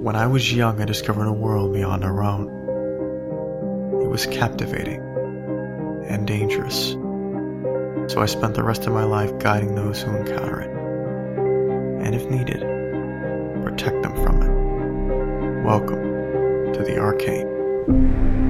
When I was young, I discovered a world beyond our own. It was captivating and dangerous, so I spent the rest of my life guiding those who encounter it, and if needed, protect them from it. Welcome to the arcane.